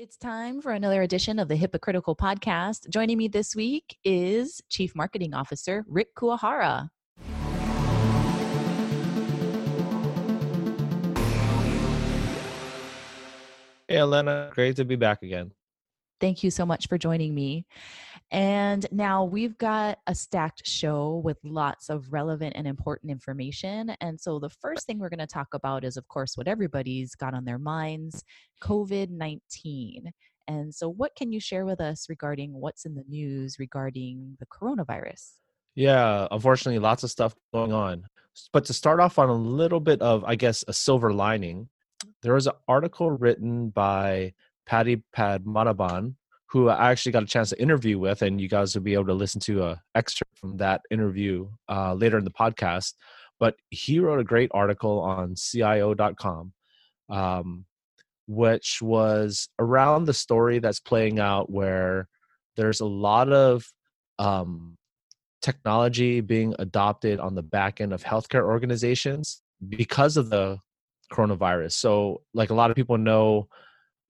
It's time for another edition of the HIPAA Critical Podcast. Joining me this week is Chief Marketing Officer Rick Kuwahara. Hey, Elena, great to be back again. Thank you so much for joining me. And now we've got a stacked show with lots of relevant and important information. And so the first thing we're going to talk about is, of course, what everybody's got on their minds COVID 19. And so, what can you share with us regarding what's in the news regarding the coronavirus? Yeah, unfortunately, lots of stuff going on. But to start off on a little bit of, I guess, a silver lining, there was an article written by Paddy Padmanabhan, who I actually got a chance to interview with, and you guys will be able to listen to a excerpt from that interview uh, later in the podcast. But he wrote a great article on CIO.com, um, which was around the story that's playing out where there's a lot of um, technology being adopted on the back end of healthcare organizations because of the coronavirus. So, like a lot of people know,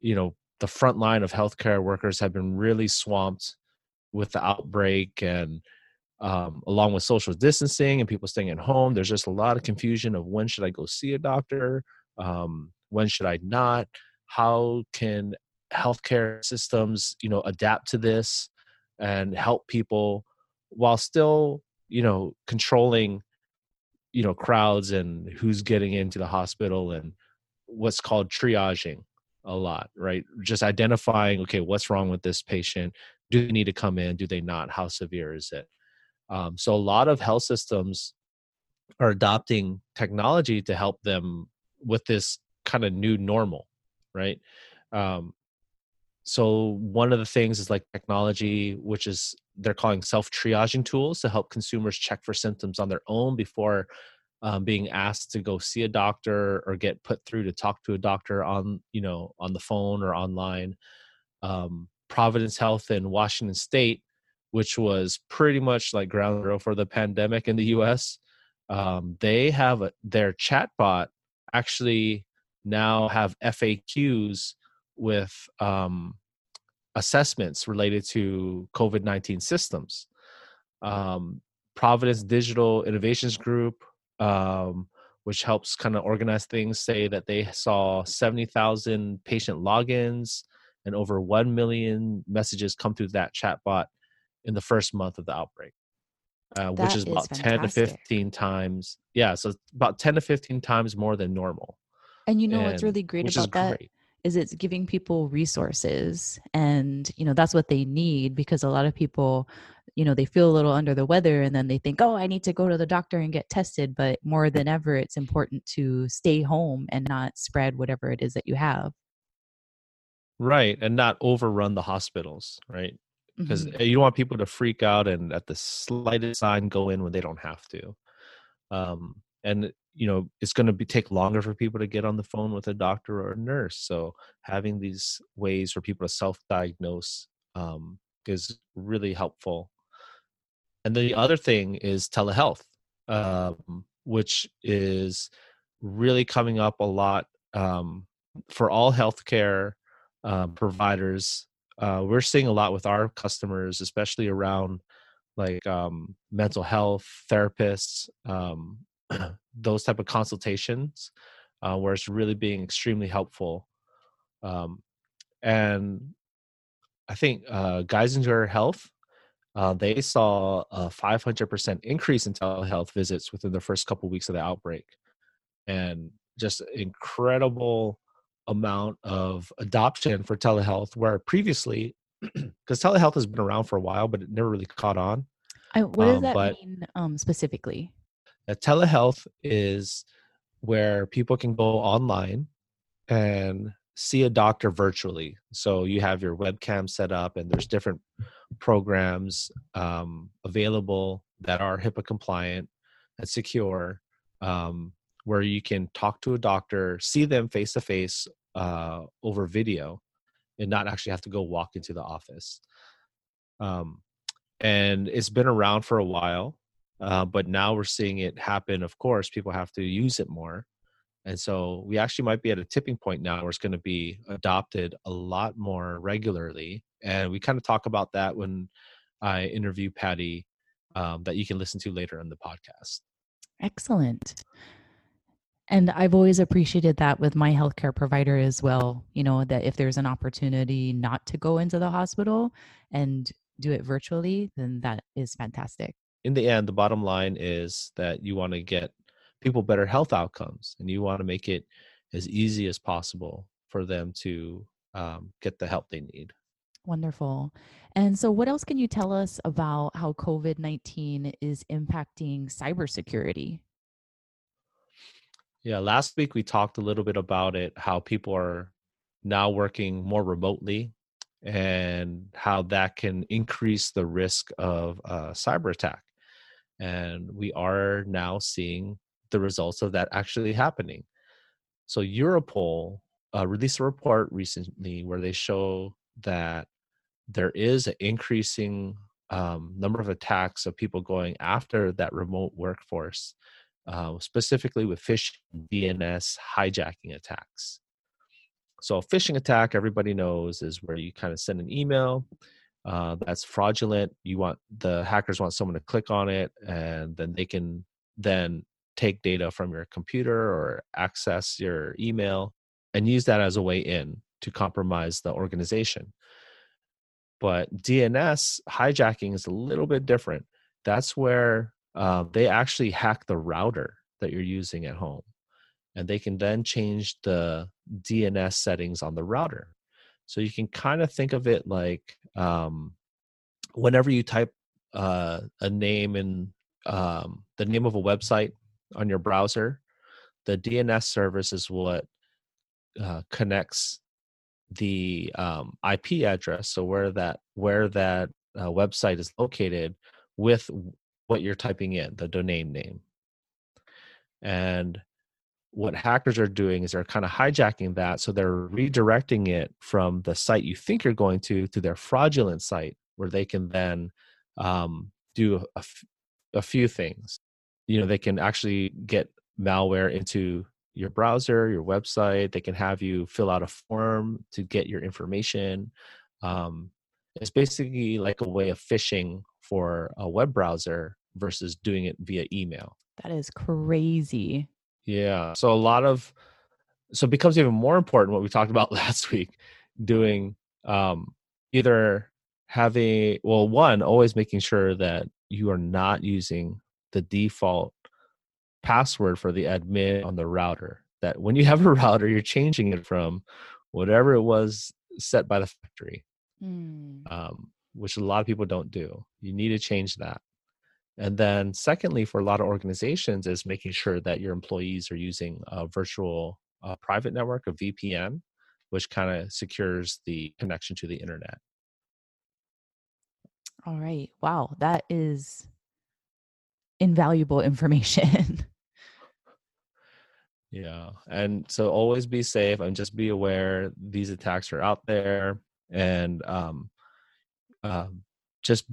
you know, the front line of healthcare workers have been really swamped with the outbreak and um, along with social distancing and people staying at home there's just a lot of confusion of when should i go see a doctor um, when should i not? How can healthcare systems you know adapt to this and help people while still you know controlling you know crowds and who's getting into the hospital and what's called triaging a lot, right? Just identifying, okay, what's wrong with this patient? Do they need to come in? Do they not? How severe is it? Um, so a lot of health systems are adopting technology to help them with this kind of new normal, right? Um, so one of the things is like technology, which is they're calling self triaging tools to help consumers check for symptoms on their own before um, being asked to go see a doctor or get put through to talk to a doctor on you know on the phone or online um, providence health in washington state which was pretty much like ground zero for the pandemic in the us um, they have a, their chatbot actually now have faqs with um, assessments related to covid-19 systems. Um, providence digital innovations group um, which helps kind of organize things, say that they saw 70,000 patient logins and over 1 million messages come through that chatbot in the first month of the outbreak. Uh, which is about fantastic. 10 to 15 times. Yeah, so about 10 to 15 times more than normal. And you know and, what's really great about that great. is it's giving people resources and you know that's what they need because a lot of people you know they feel a little under the weather and then they think oh i need to go to the doctor and get tested but more than ever it's important to stay home and not spread whatever it is that you have. Right and not overrun the hospitals right? Because mm-hmm. you don't want people to freak out and at the slightest sign go in when they don't have to. Um, and you know it's going to be take longer for people to get on the phone with a doctor or a nurse so having these ways for people to self-diagnose um, is really helpful and the other thing is telehealth, um, which is really coming up a lot um, for all healthcare uh, providers. Uh, we're seeing a lot with our customers, especially around like um, mental health therapists, um, those type of consultations, uh, where it's really being extremely helpful. Um, and I think uh, Geisinger Health uh, they saw a 500% increase in telehealth visits within the first couple of weeks of the outbreak and just incredible amount of adoption for telehealth where previously because telehealth has been around for a while but it never really caught on I, what does um, that mean um, specifically telehealth is where people can go online and see a doctor virtually. So you have your webcam set up, and there's different programs um, available that are HIPAA compliant and secure, um, where you can talk to a doctor, see them face to face over video, and not actually have to go walk into the office. Um, and it's been around for a while, uh, but now we're seeing it happen. Of course, people have to use it more And so we actually might be at a tipping point now where it's going to be adopted a lot more regularly. And we kind of talk about that when I interview Paddy, um, that you can listen to later in the podcast. Excellent. And I've always appreciated that with my healthcare provider as well. You know, that if there's an opportunity not to go into the hospital and do it virtually, then that is fantastic. In the end, the bottom line is that you want to get people better health outcomes and you want to make it as easy as possible for them to um, get the help they need. Wonderful. And so, what else can you tell us about how COVID 19 is impacting cybersecurity? Yeah, last week we talked a little bit about it, how people are now working more remotely and how that can increase the risk of a cyber attack. And we are now seeing the results of that actually happening. So Europol uh, released a report recently where they show that there is an increasing um, number of attacks of people going after that remote workforce, uh, specifically with phishing, DNS, hijacking attacks. So a phishing attack, everybody knows, is where you kind of send an email uh, that's fraudulent. You want the hackers want someone to click on it, and then they can then take data from your computer or access your email and use that as a way in to compromise the organization. But DNS hijacking is a little bit different. That's where uh, they actually hack the router that you're using at home. And they can then change the DNS settings on the router. So you can kind of think of it like um, whenever you type uh, a name in um, the name of a website on your browser, the DNS service is what uh, connects the um, IP address, so where that where that uh, website is located, with what you're typing in, the domain name. And what hackers are doing is they're kind of hijacking that, so they're redirecting it from the site you think you're going to to their fraudulent site, where they can then um, do a, f- a few things you know they can actually get malware into your browser your website they can have you fill out a form to get your information um, it's basically like a way of phishing for a web browser versus doing it via email. That is crazy. Yeah so a lot of so it becomes even more important what we talked about last week doing um, either having well one always making sure that you are not using the default password for the admin on the router. That when you have a router, you're changing it from whatever it was set by the factory, mm. um, which a lot of people don't do. You need to change that. And then, secondly, for a lot of organizations, is making sure that your employees are using a virtual uh, private network, a VPN, which kind of secures the connection to the internet. All right. Wow. That is invaluable information. yeah. And so always be safe and just be aware these attacks are out there and um, uh, just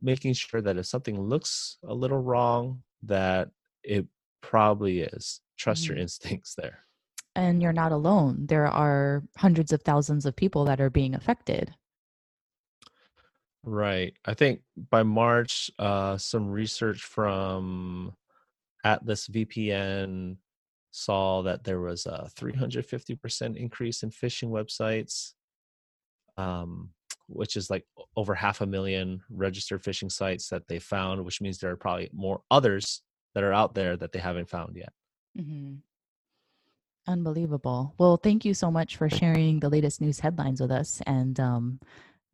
making sure that if something looks a little wrong, that it probably is. Trust mm-hmm. your instincts there. And you're not alone. There are hundreds of thousands of people that are being affected. Right. I think by March, uh, some research from Atlas VPN saw that there was a 350% increase in phishing websites, um, which is like over half a million registered phishing sites that they found, which means there are probably more others that are out there that they haven't found yet. Mm-hmm. Unbelievable. Well, thank you so much for sharing the latest news headlines with us. And um,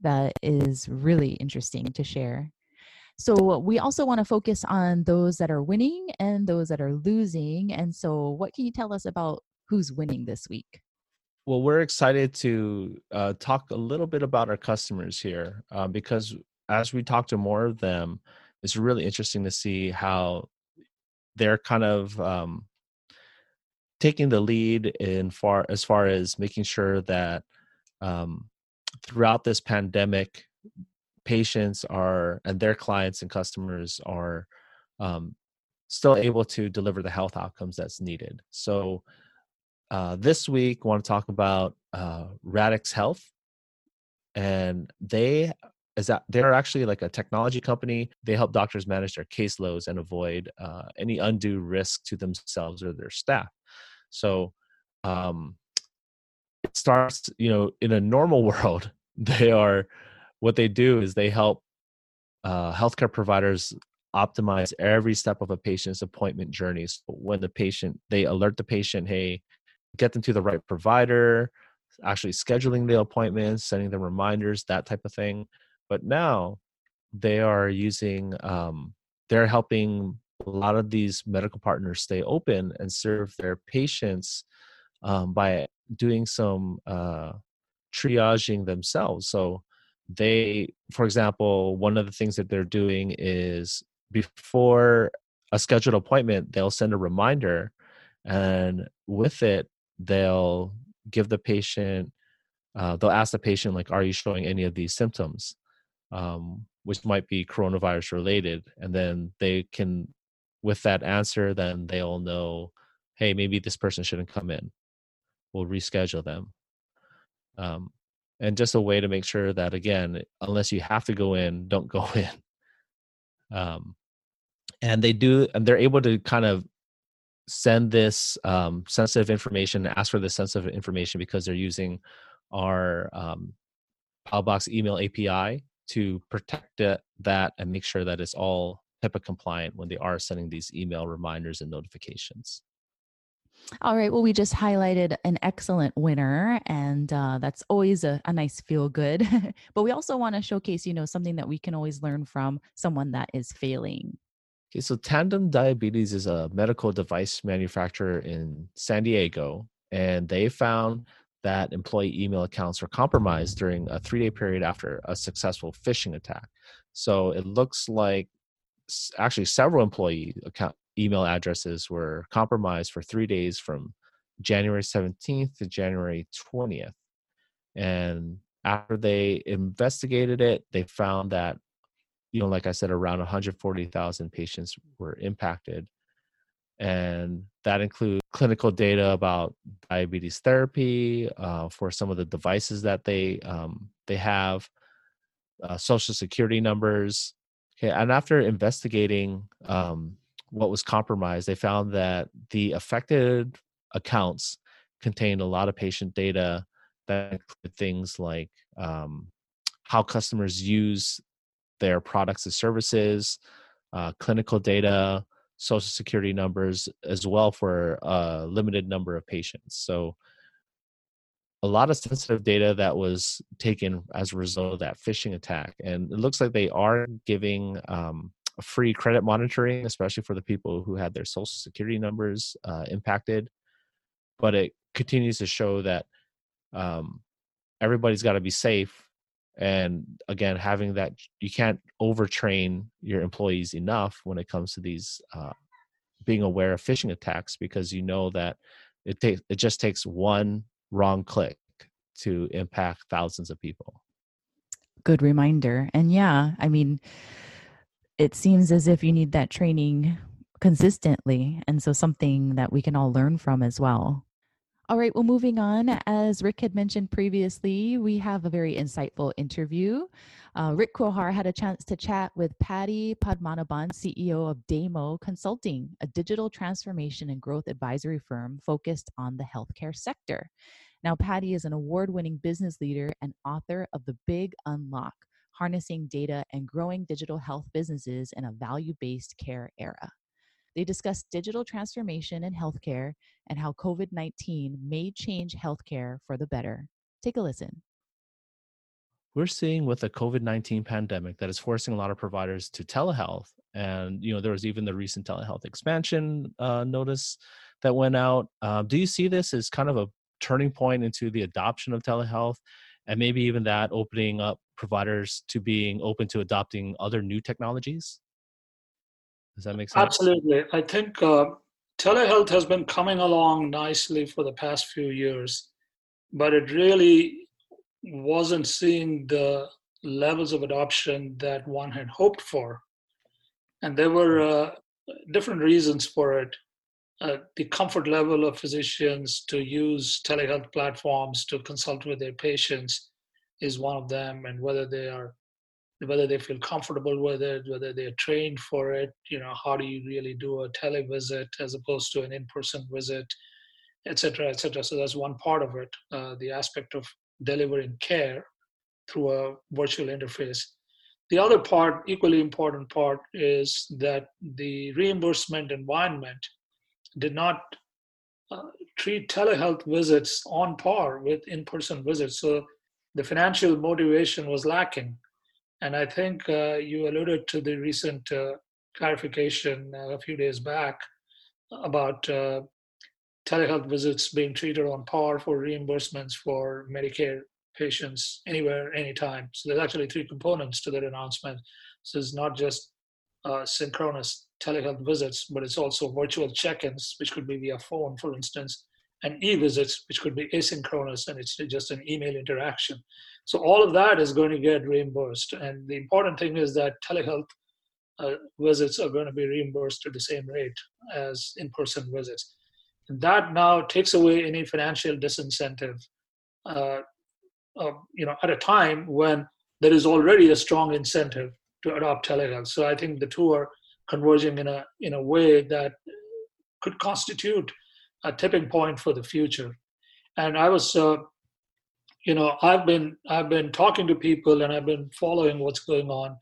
that is really interesting to share. So, we also want to focus on those that are winning and those that are losing. And so, what can you tell us about who's winning this week? Well, we're excited to uh, talk a little bit about our customers here uh, because as we talk to more of them, it's really interesting to see how they're kind of um, taking the lead in far as far as making sure that um, throughout this pandemic, patients are and their clients and customers are um, still able to deliver the health outcomes that's needed. So uh, this week, I want to talk about uh, Radix Health, and they is that they're actually like a technology company. They help doctors manage their caseloads and avoid uh, any undue risk to themselves or their staff. So um, starts, you know, in a normal world, they are what they do is they help uh, healthcare providers optimize every step of a patient's appointment journey. So when the patient, they alert the patient, hey, get them to the right provider, actually scheduling the appointments, sending them reminders, that type of thing. But now they are using, um, they're helping a lot of these medical partners stay open and serve their patients um, by doing some uh, triaging themselves. So they, for example, one of the things that they're doing is before a scheduled appointment, they'll send a reminder, and with it, they'll give the patient, uh, they'll ask the patient, like, "Are you showing any of these symptoms?" Um, which might be coronavirus related, and then they can, with that answer, then they'll know, hey, maybe this person shouldn't come in. We'll reschedule them. Um, and just a way to make sure that again, unless you have to go in, don't go in. Um, and they do and they're able to kind of send this um, sensitive information ask for this sensitive information because they're using our um, email api to protect it, that and make sure that it's all HIPAA compliant when they are sending these email reminders and notifications. All right. Well, we just highlighted an excellent winner, and uh, that's always a, a nice feel good. but we also want to showcase, you know, something that we can always learn from someone that is failing. Okay, so Tandem Diabetes is a medical device manufacturer in San Diego, and they found that employee email accounts were compromised during a three day period after a successful phishing attack. So it looks like actually several employee account email addresses were compromised for three days from January 17th to January 20th. And after they investigated it, they found that you know, like I said, around 140,000 patients were impacted. And that includes clinical data about diabetes therapy uh, for some of the devices that they um, they have, uh, social security numbers. Okay, and after investigating um, what was compromised, they found that the affected accounts contained a lot of patient data that included things like um, how customers use their products and services, uh, clinical data, social security numbers, as well for a limited number of patients. So, a lot of sensitive data that was taken as a result of that phishing attack. And it looks like they are giving um, free credit monitoring, especially for the people who had their social security numbers uh, impacted. But it continues to show that um, everybody's got to be safe and again having that you can't overtrain your employees enough when it comes to these uh, being aware of phishing attacks because you know that it takes it just takes one wrong click to impact thousands of people good reminder and yeah i mean it seems as if you need that training consistently and so something that we can all learn from as well all right, well, moving on. As Rick had mentioned previously, we have a very insightful interview. Uh, Rick Kuwahara had a chance to chat with Paddy Padmanabhan, CEO of Damo Consulting, a digital transformation and growth advisory firm focused on the healthcare sector. Now, Paddy is an award winning business leader and author of The Big Unlock Harnessing Data and Growing Digital Health Businesses in a Value Based Care Era. They discuss digital transformation in healthcare and how COVID 19 may change healthcare for the better. Take a listen. We're seeing with the COVID 19 pandemic that is forcing a lot of providers to telehealth. And, you know, there was even the recent telehealth expansion uh, notice that went out. Uh, do you see this as kind of a turning point into the adoption of telehealth? And maybe even that opening up providers to being open to adopting other new technologies? Does that make sense? Absolutely. I think uh, telehealth has been coming along nicely for the past few years, but it really wasn't seeing the levels of adoption that one had hoped for. And there were uh, different reasons for it. Uh, the comfort level of physicians to use telehealth platforms to consult with their patients is one of them, and whether they are whether they feel comfortable with it, whether they're trained for it, you know, how do you really do a televisit as opposed to an in-person visit, et cetera, et cetera. So that's one part of it, uh, the aspect of delivering care through a virtual interface. The other part, equally important part, is that the reimbursement environment did not uh, treat telehealth visits on par with in-person visits. So the financial motivation was lacking. And I think uh, you alluded to the recent uh, clarification uh, a few days back about uh, telehealth visits being treated on par for reimbursements for Medicare patients anywhere, anytime. So there's actually three components to that announcement. So it's not just uh, synchronous telehealth visits, but it's also virtual check-ins, which could be via phone, for instance, and e-visits, which could be asynchronous, and it's just an email interaction. So all of that is going to get reimbursed. And the important thing is that telehealth uh, visits are going to be reimbursed at the same rate as in-person visits. And that now takes away any financial disincentive uh, uh, you know, at a time when there is already a strong incentive to adopt telehealth. So I think the two are converging in a in a way that could constitute a tipping point for the future. And I was, uh, you know, I've been I've been talking to people and I've been following what's going on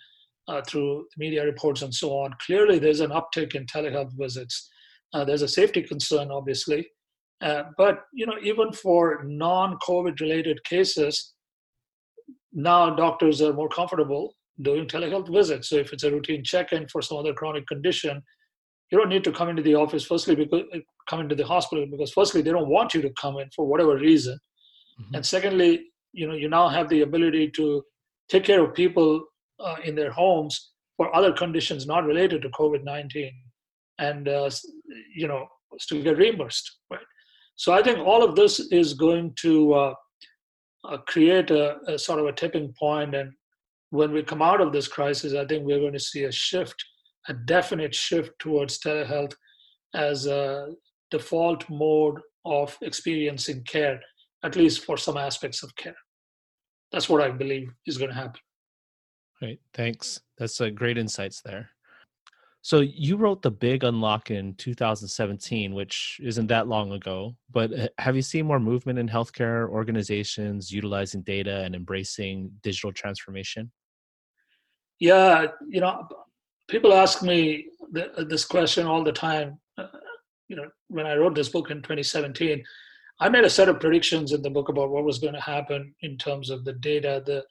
uh, through media reports and so on. Clearly, there's an uptick in telehealth visits. Uh, there's a safety concern, obviously, uh, but you know, even for non-COVID related cases, now doctors are more comfortable doing telehealth visits. So if it's a routine check-in for some other chronic condition, you don't need to come into the office firstly because uh, come into the hospital because firstly they don't want you to come in for whatever reason, mm-hmm. and secondly, you know, you now have the ability to take care of people uh, in their homes for other conditions not related to COVID-19, and uh, you know, to get reimbursed, right? So I think all of this is going to uh, uh, create a, a, sort of a tipping. And when we come out of this crisis, I think we're going to see a shift, a definite shift towards telehealth as a default mode of experiencing care, at least for some aspects of care. That's what I believe is going to happen. Great, thanks. That's a great insights there. So you wrote the big unlock in 2017, which isn't that long ago. But uh, have you seen more movement in healthcare organizations utilizing data and embracing digital transformation? Yeah, you know, people ask me this question all the time. Uh, you know, when I wrote this book in 2017, I made a set of predictions in the book about what was going to happen in terms of the data, the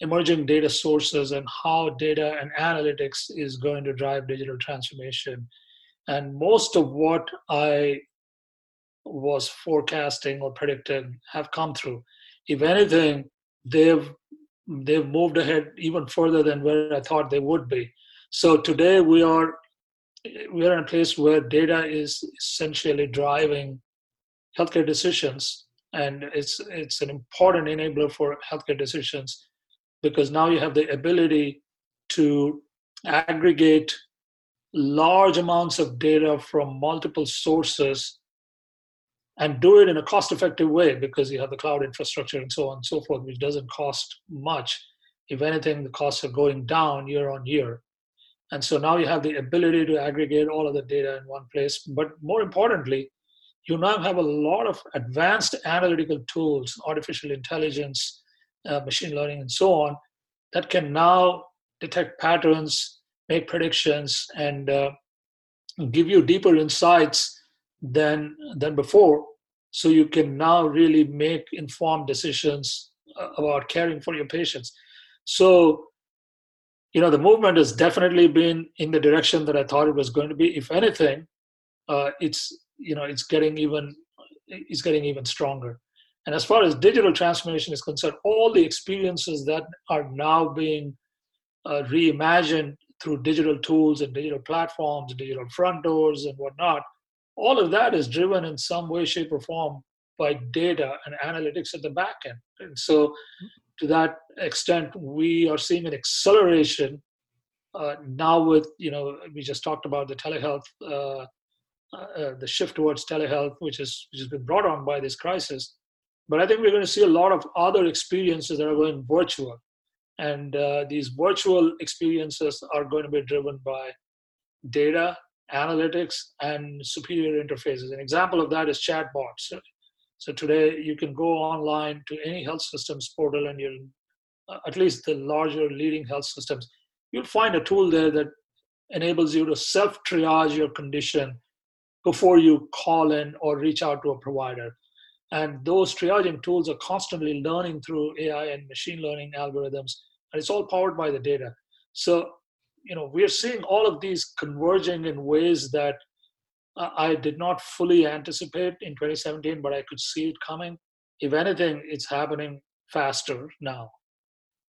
emerging data sources and how data and analytics is going to drive digital transformation. And most of what I was forecasting or predicting have come through. If anything, they've they've moved ahead even further than where I thought they would be. So today we are we are in a place where data is essentially driving healthcare decisions, and it's it's an important enabler for healthcare decisions because now you have the ability to aggregate large amounts of data from multiple sources and do it in a cost effective way because you have the cloud infrastructure and so on and so forth, which doesn't cost much. If anything, the costs are going down year on year. And so now you have the ability to aggregate all of the data in one place. But more importantly, you now have a lot of advanced analytical tools, artificial intelligence, uh, machine learning, and so on, that can now detect patterns, make predictions, and uh, give you deeper insights than than before. So you can now really make informed decisions uh, about caring for your patients. So, you know, the movement has definitely been in the direction that I thought it was going to be. If anything, uh, it's you know it's getting even it's getting even stronger. And as far as digital transformation is concerned, all the experiences that are now being uh, reimagined through digital tools and digital platforms, digital front doors, and whatnot, all of that is driven in some way, shape, or form by data and analytics at the back end. And so, to that extent, we are seeing an acceleration uh, now with you know we just talked about the telehealth uh, uh, the shift towards telehealth which is which has been brought on by this crisis but i think we're going to see a lot of other experiences that are going virtual. And uh, these virtual experiences are going to be driven by data analytics and superior interfaces. An example of that is chatbots. So today you can go online to any health systems portal and you'll uh, at least the larger leading health systems you'll find a tool there that enables you to self triage your condition before you call in or reach out to a provider. And those triaging tools are constantly learning through AI and machine learning algorithms, and it's all powered by the data. So, you know, we're seeing all of these converging in ways that uh, I did not fully anticipate in 2017, but I could see it coming. If anything, it's happening faster now.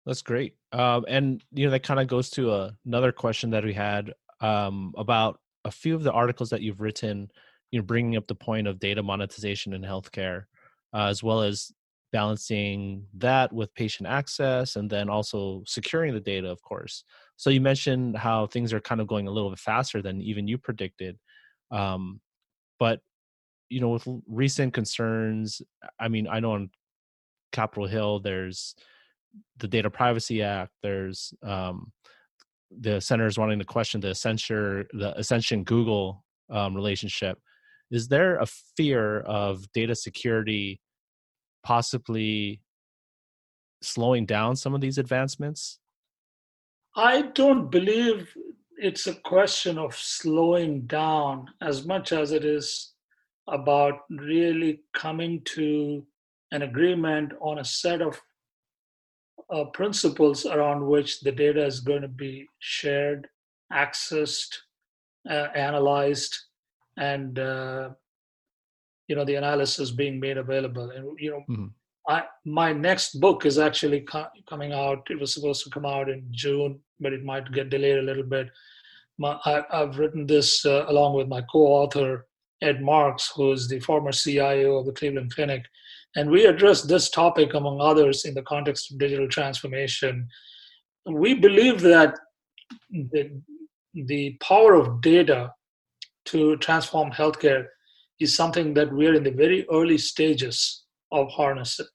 That's great. Um, and you know that kind of goes to a, another question that we had um, about a few of the articles that you've written. You know, bringing up the point of data monetization in healthcare, uh, as well as balancing that with patient access, and then also securing the data, of course. So you mentioned how things are kind of going a little bit faster than even you predicted. Um, but you know, with recent concerns, I mean, I know on Capitol Hill, there's the Data Privacy Act. There's um, the senators wanting to question the censure, the Ascension Google um, relationship. Is there a fear of data security possibly slowing down some of these advancements? I don't believe it's a question of slowing down as much as it is about really coming to an agreement on a set of uh, principles around which the data is going to be shared, accessed, uh, analyzed, and uh, you know the analysis being made available. And you know, mm-hmm. I my next book is actually co- coming out. It was supposed to come out in June, but it might get delayed a little bit. My, I, have written this uh, along with my co-author Ed Marx, who is the former CIO of the Cleveland Clinic and we address this topic, among others, in the context of digital transformation. We believe that the, the power of data to transform healthcare is something that we're in the very early stages of harnessing.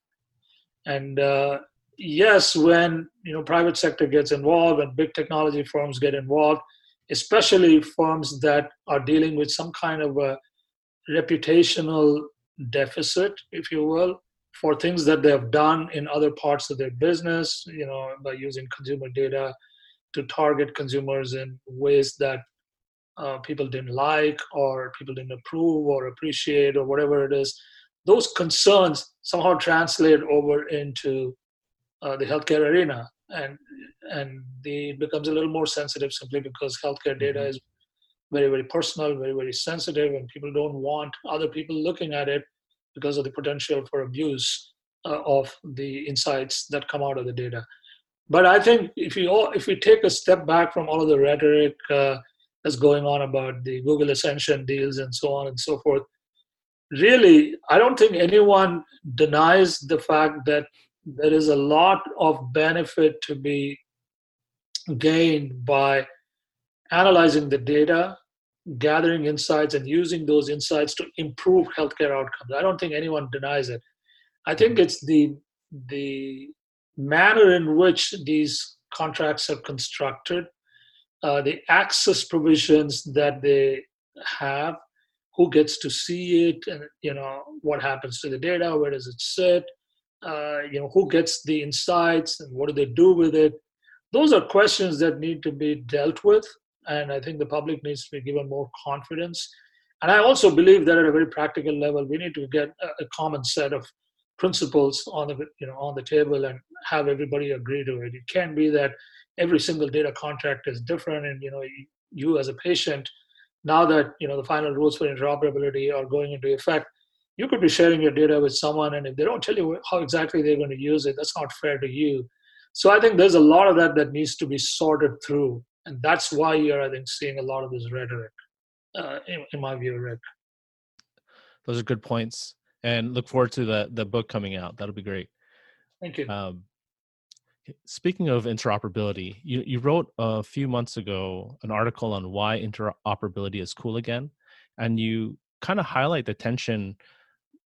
And uh, yes, when you know private sector gets involved and big technology firms get involved, especially firms that are dealing with some kind of a reputational deficit, if you will, for things that they have done in other parts of their business, you know, by using consumer data to target consumers in ways that uh, people didn't like or people didn't approve or appreciate or whatever it is. Those concerns somehow translate over into uh, the healthcare arena, and and the, it becomes a little more sensitive simply because healthcare data mm-hmm. is very very personal, very very sensitive, and people don't want other people looking at it because of the potential for abuse uh, of the insights that come out of the data. But I think if we all, if we take a step back from all of the rhetoric uh, that's going on about the Google Ascension deals and so on and so forth, really, I don't think anyone denies the fact that there is a lot of benefit to be gained by analyzing the data gathering insights and using those insights to improve healthcare outcomes. I don't think anyone denies it. I think it's the the manner in which these contracts are constructed, uh, the access provisions that they have, who gets to see it, and you know what happens to the data, where does it sit, uh, you know who gets the insights, and what do they do with it. Those are questions that need to be dealt with and I think the public needs to be given more confidence. And I also believe that at a very practical level, we need to get a, a common set of principles on the you know on the table and have everybody agree to it. It can't be that every single data contract is different, and you know you as a patient, now that you know the final rules for interoperability are going into effect, you could be sharing your data with someone, and if they don't tell you how exactly they're going to use it, that's not fair to you. So I think there's a lot of that that needs to be sorted through and that's why you're i think seeing a lot of this rhetoric uh, in, in, my view rick. Those are good points and look forward to the the book coming out. That'll be great. Thank you. Um, Speaking of interoperability, you, you wrote a few months ago an article on why interoperability is cool again. And you kind of highlight the tension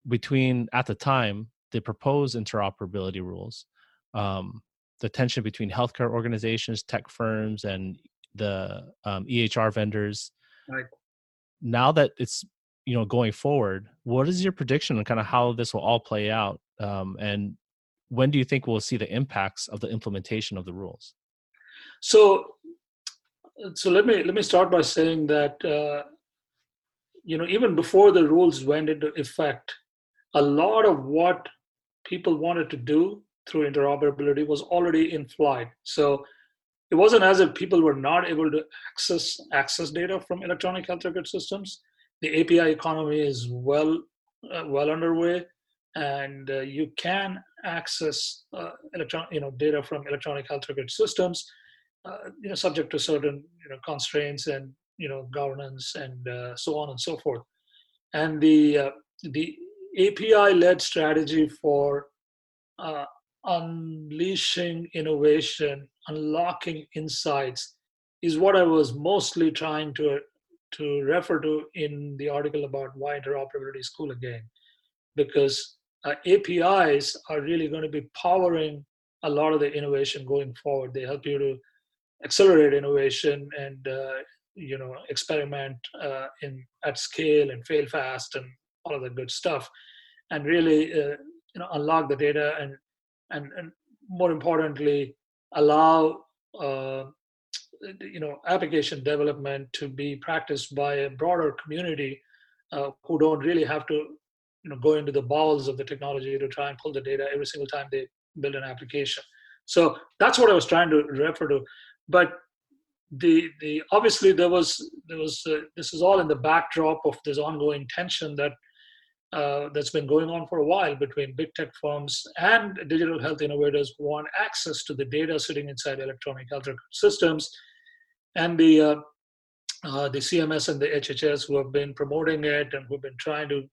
between, at the time, the proposed interoperability rules, um, the tension between healthcare organizations, tech firms, and the um, EHR vendors. Right. Now that it's you know going forward, what is your prediction on kind of how this will all play out? Um, and when do you think we'll see the impacts of the implementation of the rules? So, so let me let me start by saying that uh, you know even before the rules went into effect, a lot of what people wanted to do through interoperability was already in flight. So it wasn't as if people were not able to access access data from electronic health record systems. The API economy is well uh, well underway, and uh, you can access uh, electron you know data from electronic health record systems, uh, you know subject to certain you know constraints and you know governance and uh, so on and so forth. And the uh, the API led strategy for unleashing innovation, unlocking insights is what I was mostly trying to to refer to in the article about why interoperability is cool again, because uh, APIs are really going to be powering a lot of the innovation going forward. They help you to accelerate innovation and uh, you know experiment uh, in at scale and fail fast and all of the good stuff, and really uh, you know unlock the data and and, and more importantly, allow uh, you know application development to be practiced by a broader community uh, who don't really have to you know go into the bowels of the technology to try and pull the data every single time they build an application. So that's what I was trying to refer to. But the the obviously there was there was uh, this is all in the backdrop of this ongoing tension that uh, that's been going on for a while between big tech firms and digital health innovators who want access to the data sitting inside electronic health record systems, and the uh, uh, the CMS and the HHS who have been promoting it and who've been trying to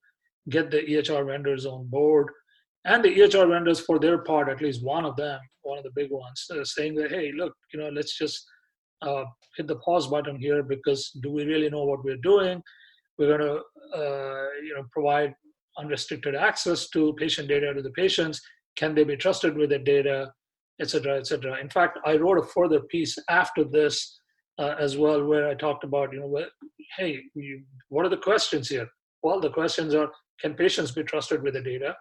get the EHR vendors on board, and the EHR vendors for their part, at least one of them, one of the big ones, uh, saying that hey, look, you know, let's just uh, hit the pause button here because do we really know what we're doing? We're going to, uh, you know, provide unrestricted access to patient data to the patients. Can they be trusted with the data? Et cetera et cetera. In fact i wrote a further piece after this uh, as well where i talked about you know hey you, what are the questions here? Well the questions are can patients be trusted with the data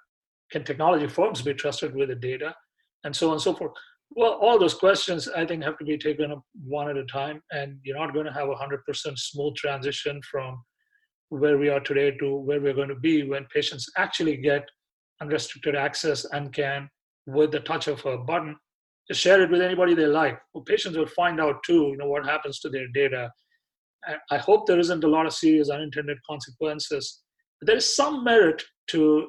can technology firms be trusted with the data and so on and so forth well all those questions i think have to be taken up one at a time and you're not going to have a 100% smooth transition from where we are today to where we're going to be when patients actually get unrestricted access and can, with the touch of a button, share it with anybody they like. Well, patients will find out too, you know, what happens to their data. I hope there isn't a lot of serious unintended consequences. There is some merit to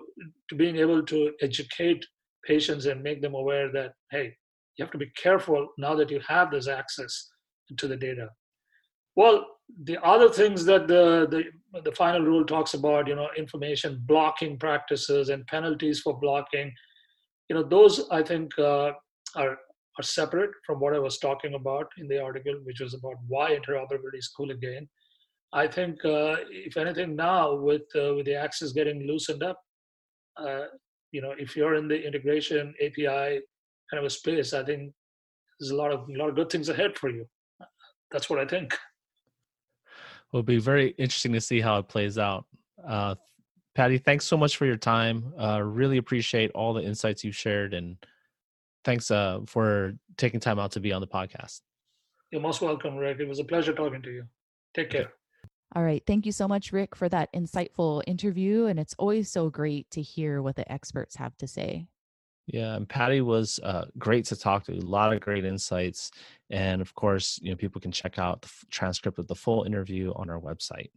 to being able to educate patients and make them aware that hey, you have to be careful now that you have this access to the data. Well, the other things that the, the the final rule talks about, you know, information blocking practices and penalties for blocking, you know, those I think uh, are are separate from what I was talking about in the article, which was about why interoperability is cool again. I think, uh, if anything, now with uh, with the access getting loosened up, uh, you know, if you're in the integration API kind of a space, I think there's a lot of a lot of good things ahead for you. That's what I think It'll be very interesting to see how it plays out. Uh, Paddy, thanks so much for your time. Uh, really appreciate all the insights you shared, and thanks uh, for taking time out to be on the podcast. You're most welcome, Rick. It was a pleasure talking to you. Take care. Okay. All right. Thank you so much, Rick, for that insightful interview. And it's always so great to hear what the experts have to say. Yeah, and Paddy was uh, great to talk to. A lot of great insights, and of course, you know, people can check out the f- transcript of the full interview on our website.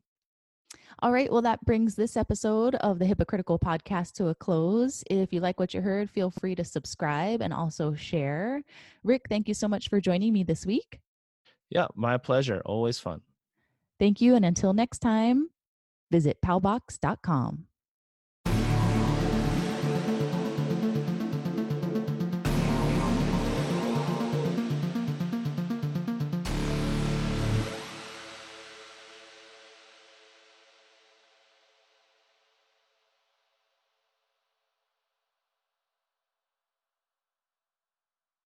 All right, well, that brings this episode of the HIPAA Critical Podcast to a close. If you like what you heard, feel free to subscribe and also share. Rick, thank you so much for joining me this week. Yeah, my pleasure. Always fun. Thank you, and until next time, visit paubox.com.